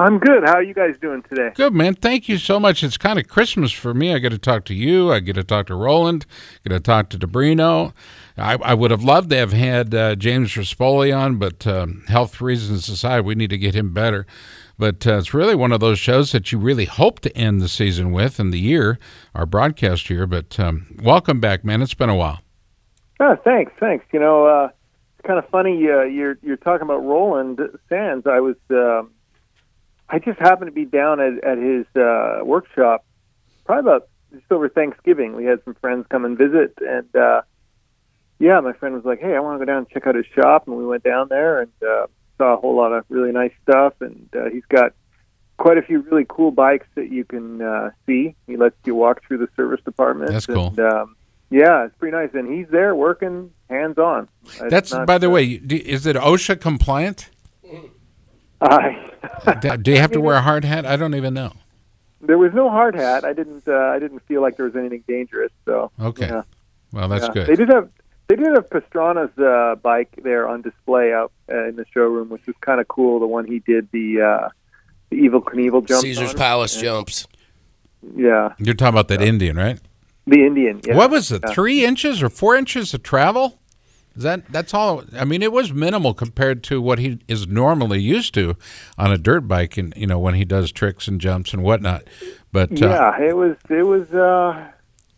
I'm good. How are you guys doing today? Good, man. Thank you so much. It's kind of Christmas for me. I get to talk to you. I get to talk to Roland. I get to talk to DiBrino. I, I would have loved to have had uh, James Rispoli on, but um, health reasons aside, we need to get him better. But uh, it's really one of those shows that you really hope to end the season with and the year, our broadcast year. But um, welcome back, man. It's been a while. Oh, thanks, thanks. You know, uh, it's kind of funny. Uh, you're you're talking about Roland Sands. I was. I just happened to be down at, at his uh, workshop, probably about just over Thanksgiving. We had some friends come and visit, and uh, yeah, my friend was like, "Hey, I want to go down and check out his shop," and we went down there and uh, saw a whole lot of really nice stuff. And uh, he's got quite a few really cool bikes that you can uh, see. He lets you walk through the service department. That's cool. And, um, yeah, it's pretty nice, and he's there working hands on. That's by the way, is it OSHA compliant? I Do- Do you have to wear a hard hat? I don't even know. there was no hard hat. I didn't. Uh, I didn't feel like there was anything dangerous. So Okay. yeah. Well, that's Yeah. good. They did have they did have Pastrana's uh, bike there on display out uh, in the showroom, which was kind of cool. The one he did the uh, the Evel Knievel jumps. Caesar's on. Palace jumps. Yeah, You're talking about that Indian, right? the Indian. Yeah. What was it? Yeah. Three inches or four inches of travel? That that's all? I mean, it was minimal compared to what he is normally used to on a dirt bike, and you know when he does tricks and jumps and whatnot. But uh, Yeah, it was. It was. Uh,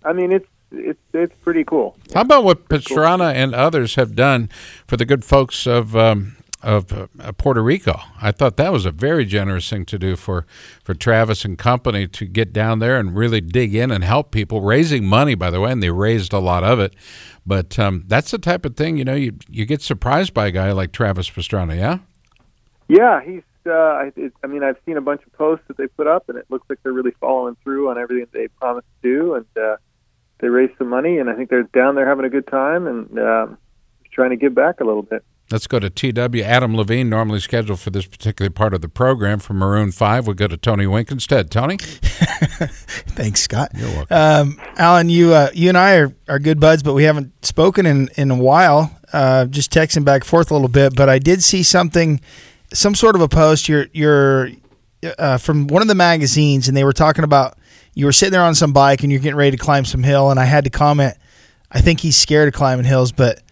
I mean, it's it's it's pretty cool. how about what Pastrana and others have done for the good folks of um, of uh, Puerto Rico? I thought that was a very generous thing to do for for Travis and company to get down there and really dig in and help people, raising money by the way, and they raised a lot of it. But um, that's the type of thing you know you you get surprised by a guy like Travis Pastrana, yeah. Yeah, he's. Uh, I, it, I mean, I've seen a bunch of posts that they put up, and it looks like they're really following through on everything they promised to do, and uh, they raised some money, and I think they're down there having a good time and um, trying to give back a little bit. Let's go to TW. Adam Levine, normally scheduled for this particular part of the program from Maroon 5. We'll go to Tony Wink instead. Tony? Thanks, Scott. You're welcome. Um, Alan, you uh, you and I are, are good buds, but we haven't spoken in, in a while. Uh, just texting back and forth a little bit, but I did see something, some sort of a post. You're you're uh, from one of the magazines, and they were talking about you were sitting there on some bike and you're getting ready to climb some hill, and I had to comment. I think he's scared of climbing hills, but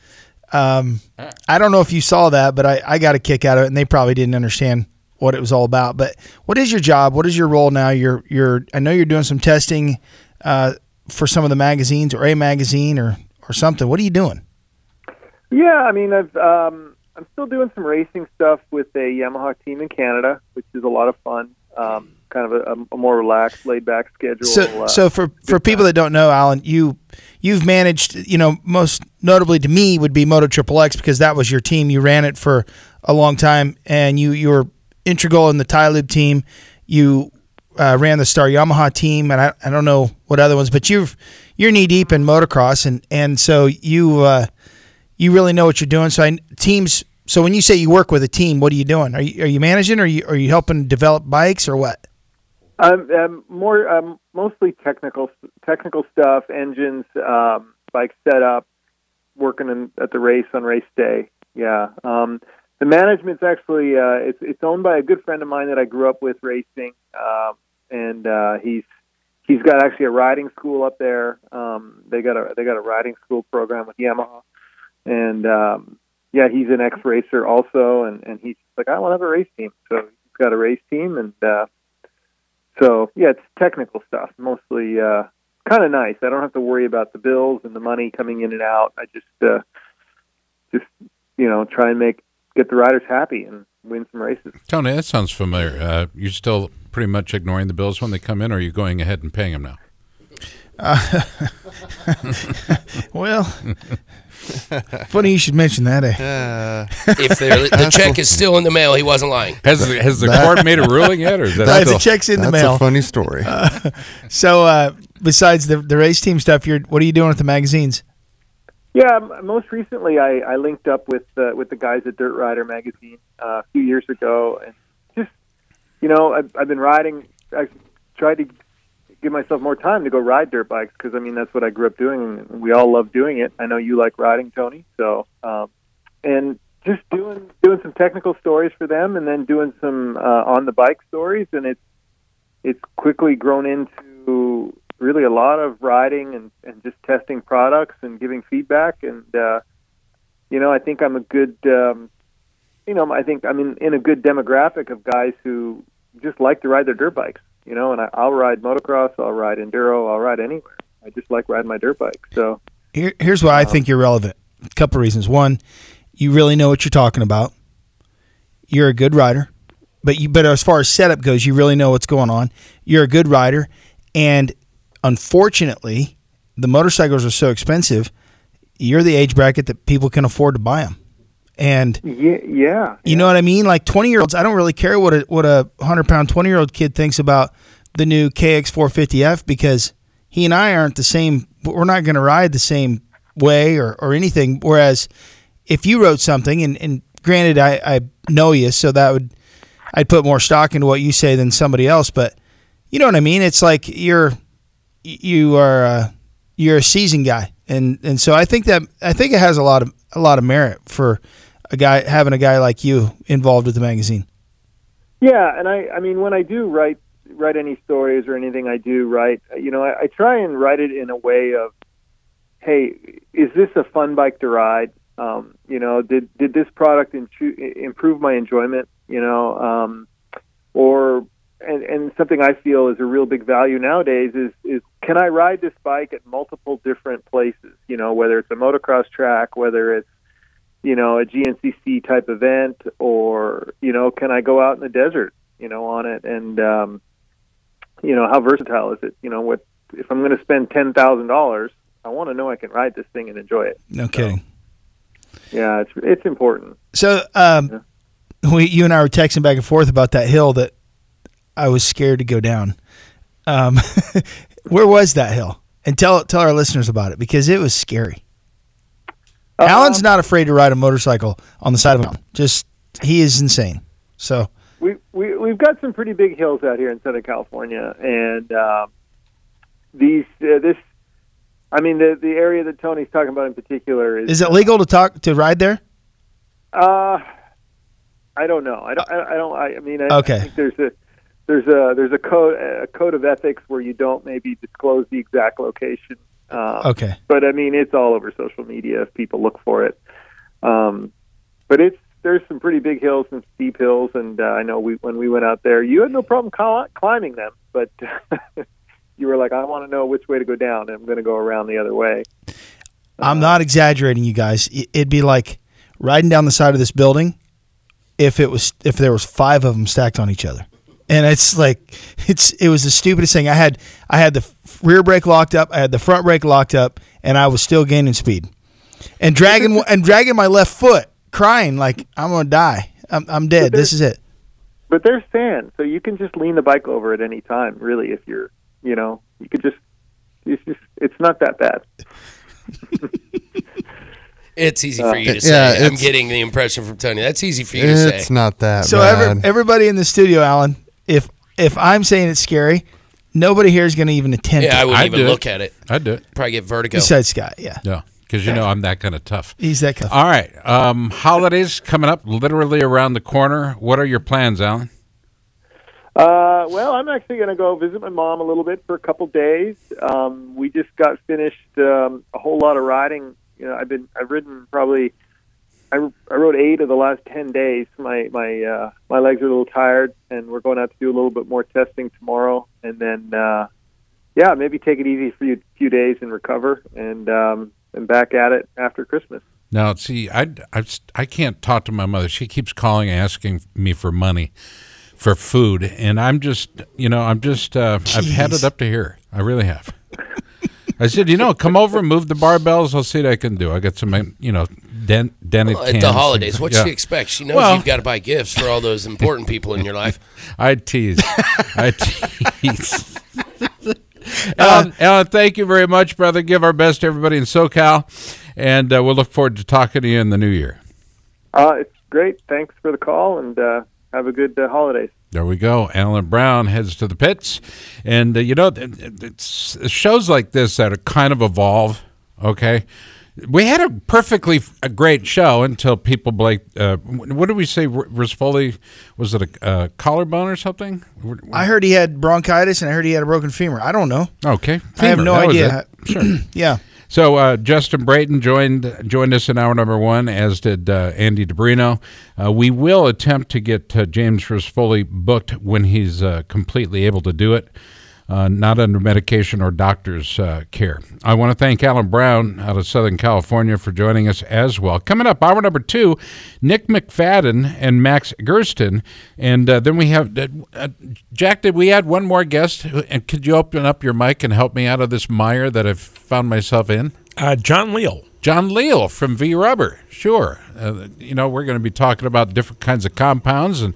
um, I don't know if you saw that, but I, I got a kick out of it, and they probably didn't understand what it was all about. But what is your job? What is your role now? You're you're I know you're doing some testing uh, for some of the magazines or a magazine or or something. What are you doing? Yeah, I mean, I've um, I'm still doing some racing stuff with a Yamaha team in Canada, which is a lot of fun. Um, kind of a, a more relaxed, laid back schedule. So uh, so for for people that don't know, Alan, you you've managed you know most notably to me would be Moto Triple X because that was your team. You ran it for a long time, and you you were integral in the Tylib team. You uh, ran the Star Yamaha team, and I, I don't know what other ones, but you've you're knee deep in motocross, and and so you uh, you really know what you're doing. So I, teams. So when you say you work with a team, what are you doing? Are you are you managing? Or are you are you helping develop bikes or what? I'm, I'm more um, mostly technical technical stuff, engines, um, bike setup, working in, at the race on race day. Yeah, um, the management's actually uh, it's it's owned by a good friend of mine that I grew up with racing, um, and uh, he's he's got actually a riding school up there. Um, they got a they got a riding school program with Yamaha, and um, yeah, he's an ex racer also, and and he's like I want to have a race team, so he's got a race team, and uh, so yeah, it's technical stuff mostly. Uh, kind of nice. I don't have to worry about the bills and the money coming in and out. I just uh, just you know try and make get the riders happy and win some races. Tony, that sounds familiar. Uh, you're still pretty much ignoring the bills when they come in, or are you going ahead and paying them now? Well, funny you should mention that. Eh? Uh, If the check is still in the mail, he wasn't lying. Has the, has the court made a ruling yet, or is that Uh, still? the check's in the that's mail. a funny story. So, uh, besides the the race team stuff, you're what are you doing with the magazines? Yeah, most recently I, I linked up with uh, with the guys at Dirt Rider magazine uh, a few years ago, and just you know I've, I've been riding. I tried to give myself more time to go ride dirt bikes because I mean that's what I grew up doing, and we all love doing it. I know you like riding, Tony. So, um, and just doing doing some technical stories for them, and then doing some uh, on the bike stories, and it's it's quickly grown into really a lot of riding and, and just testing products and giving feedback and uh, you know I think I'm a good um, you know I think I'm in, in a good demographic of guys who just like to ride their dirt bikes you know and I, I'll ride motocross I'll ride enduro I'll ride anywhere I just like riding my dirt bike so Here, here's why I uh, think you're relevant. A couple of reasons. One, you really know what you're talking about. You're a good rider, but you but as far as setup goes, you really know what's going on. You're a good rider, and unfortunately, the motorcycles are so expensive. You're the age bracket that people can afford to buy them, and yeah yeah you know what I mean? Like 20 year olds, I don't really care what a what a 100 pound 20 year old kid thinks about the new KX450F because he and I aren't the same. We're not going to ride the same way or, or anything. Whereas if you wrote something, and, and granted, I, I know you, so that would I'd put more stock into what you say than somebody else. But you know what I mean? It's like you're you are uh, you're a seasoned guy, and and so I think that I think it has a lot of a lot of merit for a guy having a guy like you involved with the magazine. Yeah, and I, I mean, when I do write write any stories or anything I do write, you know, I, I try and write it in a way of, hey, is this a fun bike to ride? Um, you know, did did this product intru- improve my enjoyment? You know, um, or and, and something I feel is a real big value nowadays is is can I ride this bike at multiple different places? You know, whether it's a motocross track, whether it's you know a GNCC type event, or you know, can I go out in the desert? You know, on it, and um, you know, how versatile is it? You know, what if I'm going to spend ten thousand dollars? I want to know I can ride this thing and enjoy it. No kidding. Yeah, it's it's important. So, um, we you and I were texting back and forth about that hill that I was scared to go down. Um, where was that hill? And tell tell our listeners about it because it was scary. Alan's not afraid to ride a motorcycle on the side of a mountain. Just he is insane. So we we we've got some pretty big hills out here in Southern California, and um, these uh, this, I mean the the area that Tony's talking about in particular is. is it legal to talk to ride there? Uh, I don't know. I don't. I, I don't. I, I mean, I, Okay. I think there's a there's a there's a code a code of ethics where you don't maybe disclose the exact location. Um, Okay. but I mean, it's all over social media if people look for it. Um, but it's there's some pretty big hills and steep hills, and uh, I know we when we went out there, you had no problem cl- climbing them, but you were like, I want to know which way to go down, and I'm going to go around the other way. I'm not exaggerating, you guys. It'd be like riding down the side of this building if it was if there was five of them stacked on each other. And it's like it's it was the stupidest thing. I had I had the rear brake locked up, I had the front brake locked up, and I was still gaining speed, and dragging and dragging my left foot, crying like I'm gonna die. I'm, I'm dead. This is it. But there's sand, so you can just lean the bike over at any time. Really, if you're, you know, you could just. It's just. It's not that bad. It's easy for you to Uh, say. yeah, I'm getting the impression from Tony. That's easy for you to say. It's not that So bad. every, everybody in the studio, Alan, if if I'm saying it's scary, nobody here is gonna even attempt Yeah, I it. wouldn't I'd even do it. look at it. I'd do it. Probably get vertigo. Besides Scott, yeah, Yeah, because you know I'm that kind of tough. he's that. Kind All right, um, holidays coming up, literally around the corner. What are your plans, Alan? Uh, well, I'm actually going to go visit my mom a little bit for a couple days. Um, we just got finished um, a whole lot of riding. You know, I've been I've ridden probably I, I rode eight of the last ten days. My my uh, my legs are a little tired, and we're going out to do a little bit more testing tomorrow, and then uh, yeah, maybe take it easy for a few, few days and recover, and um, and back at it after Christmas. Now, see, I, I, I can't talk to my mother. She keeps calling, asking me for money for food, and I'm just, you know, I'm just, uh, I've had it up to here. I really have. I said, you know, come over and move the barbells. I'll see what I can do. I got some, you know, dent, dented Well, at the holidays, what yeah. she expects? She knows Well- you've got to buy gifts for all those important people in your life. I tease. I tease. Alan, Alan, thank you very much, brother. Give our best to everybody in SoCal, and uh, we'll look forward to talking to you in the new year. Uh, it's great. Thanks for the call, and uh, have a good uh, holidays. There we go. Alan Brown heads to the pits, and uh, you know, it- it- it's shows like this that are kind of evolve. Okay, we had a perfectly a great show until people Blake. Uh, what did we say? Rispoli was it a uh, collarbone or something? I heard he had bronchitis and I heard he had a broken femur. I don't know. Okay, I have no idea. Sure. Yeah. So uh, Justin Brayton joined joined us in hour number one, as did uh, Andy DiBrino. Uh, we will attempt to get uh, James Rispoli booked when he's uh, completely able to do it, uh, not under medication or doctor's uh, care. I want to thank Alan Brown out of Southern California for joining us as well. Coming up, hour number two, Nick McFadden and Max Gersten. and uh, then we have uh, uh, Jack. Did we add one more guest? And could you open up your mic and help me out of this mire that I've found myself in? Uh, John Leal. John Leal from V Rubber. Sure. Uh, you know, we're going to be talking about different kinds of compounds and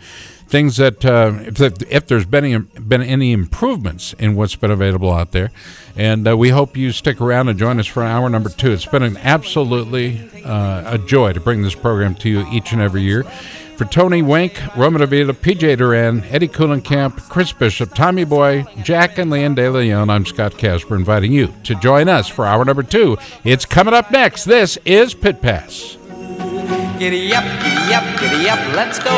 things that, uh, if, if there's been any, been any improvements in what's been available out there. And uh, we hope you stick around and join us for hour number two. It's been an absolutely uh, a joy to bring this program to you each and every year. For Tony Wink, Roman Avila, PJ Duran, Eddie Kuhlenkamp, Chris Bishop, Tommy Boy, Jack, and Leon De Leon, I'm Scott Casper inviting you to join us for hour number two. It's coming up next. This is Pit Pass. Giddy up, giddy up, giddy up, let's go.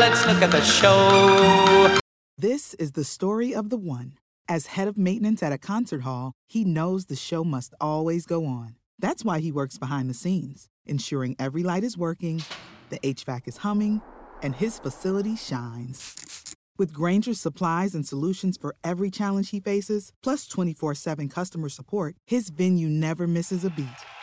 Let's look at the show. This is the story of the one. As head of maintenance at a concert hall, he knows the show must always go on. That's why he works behind the scenes, ensuring every light is working, the HVAC is humming, and his facility shines. With Grainger's supplies and solutions for every challenge he faces, plus 24 7 customer support, his venue never misses a beat.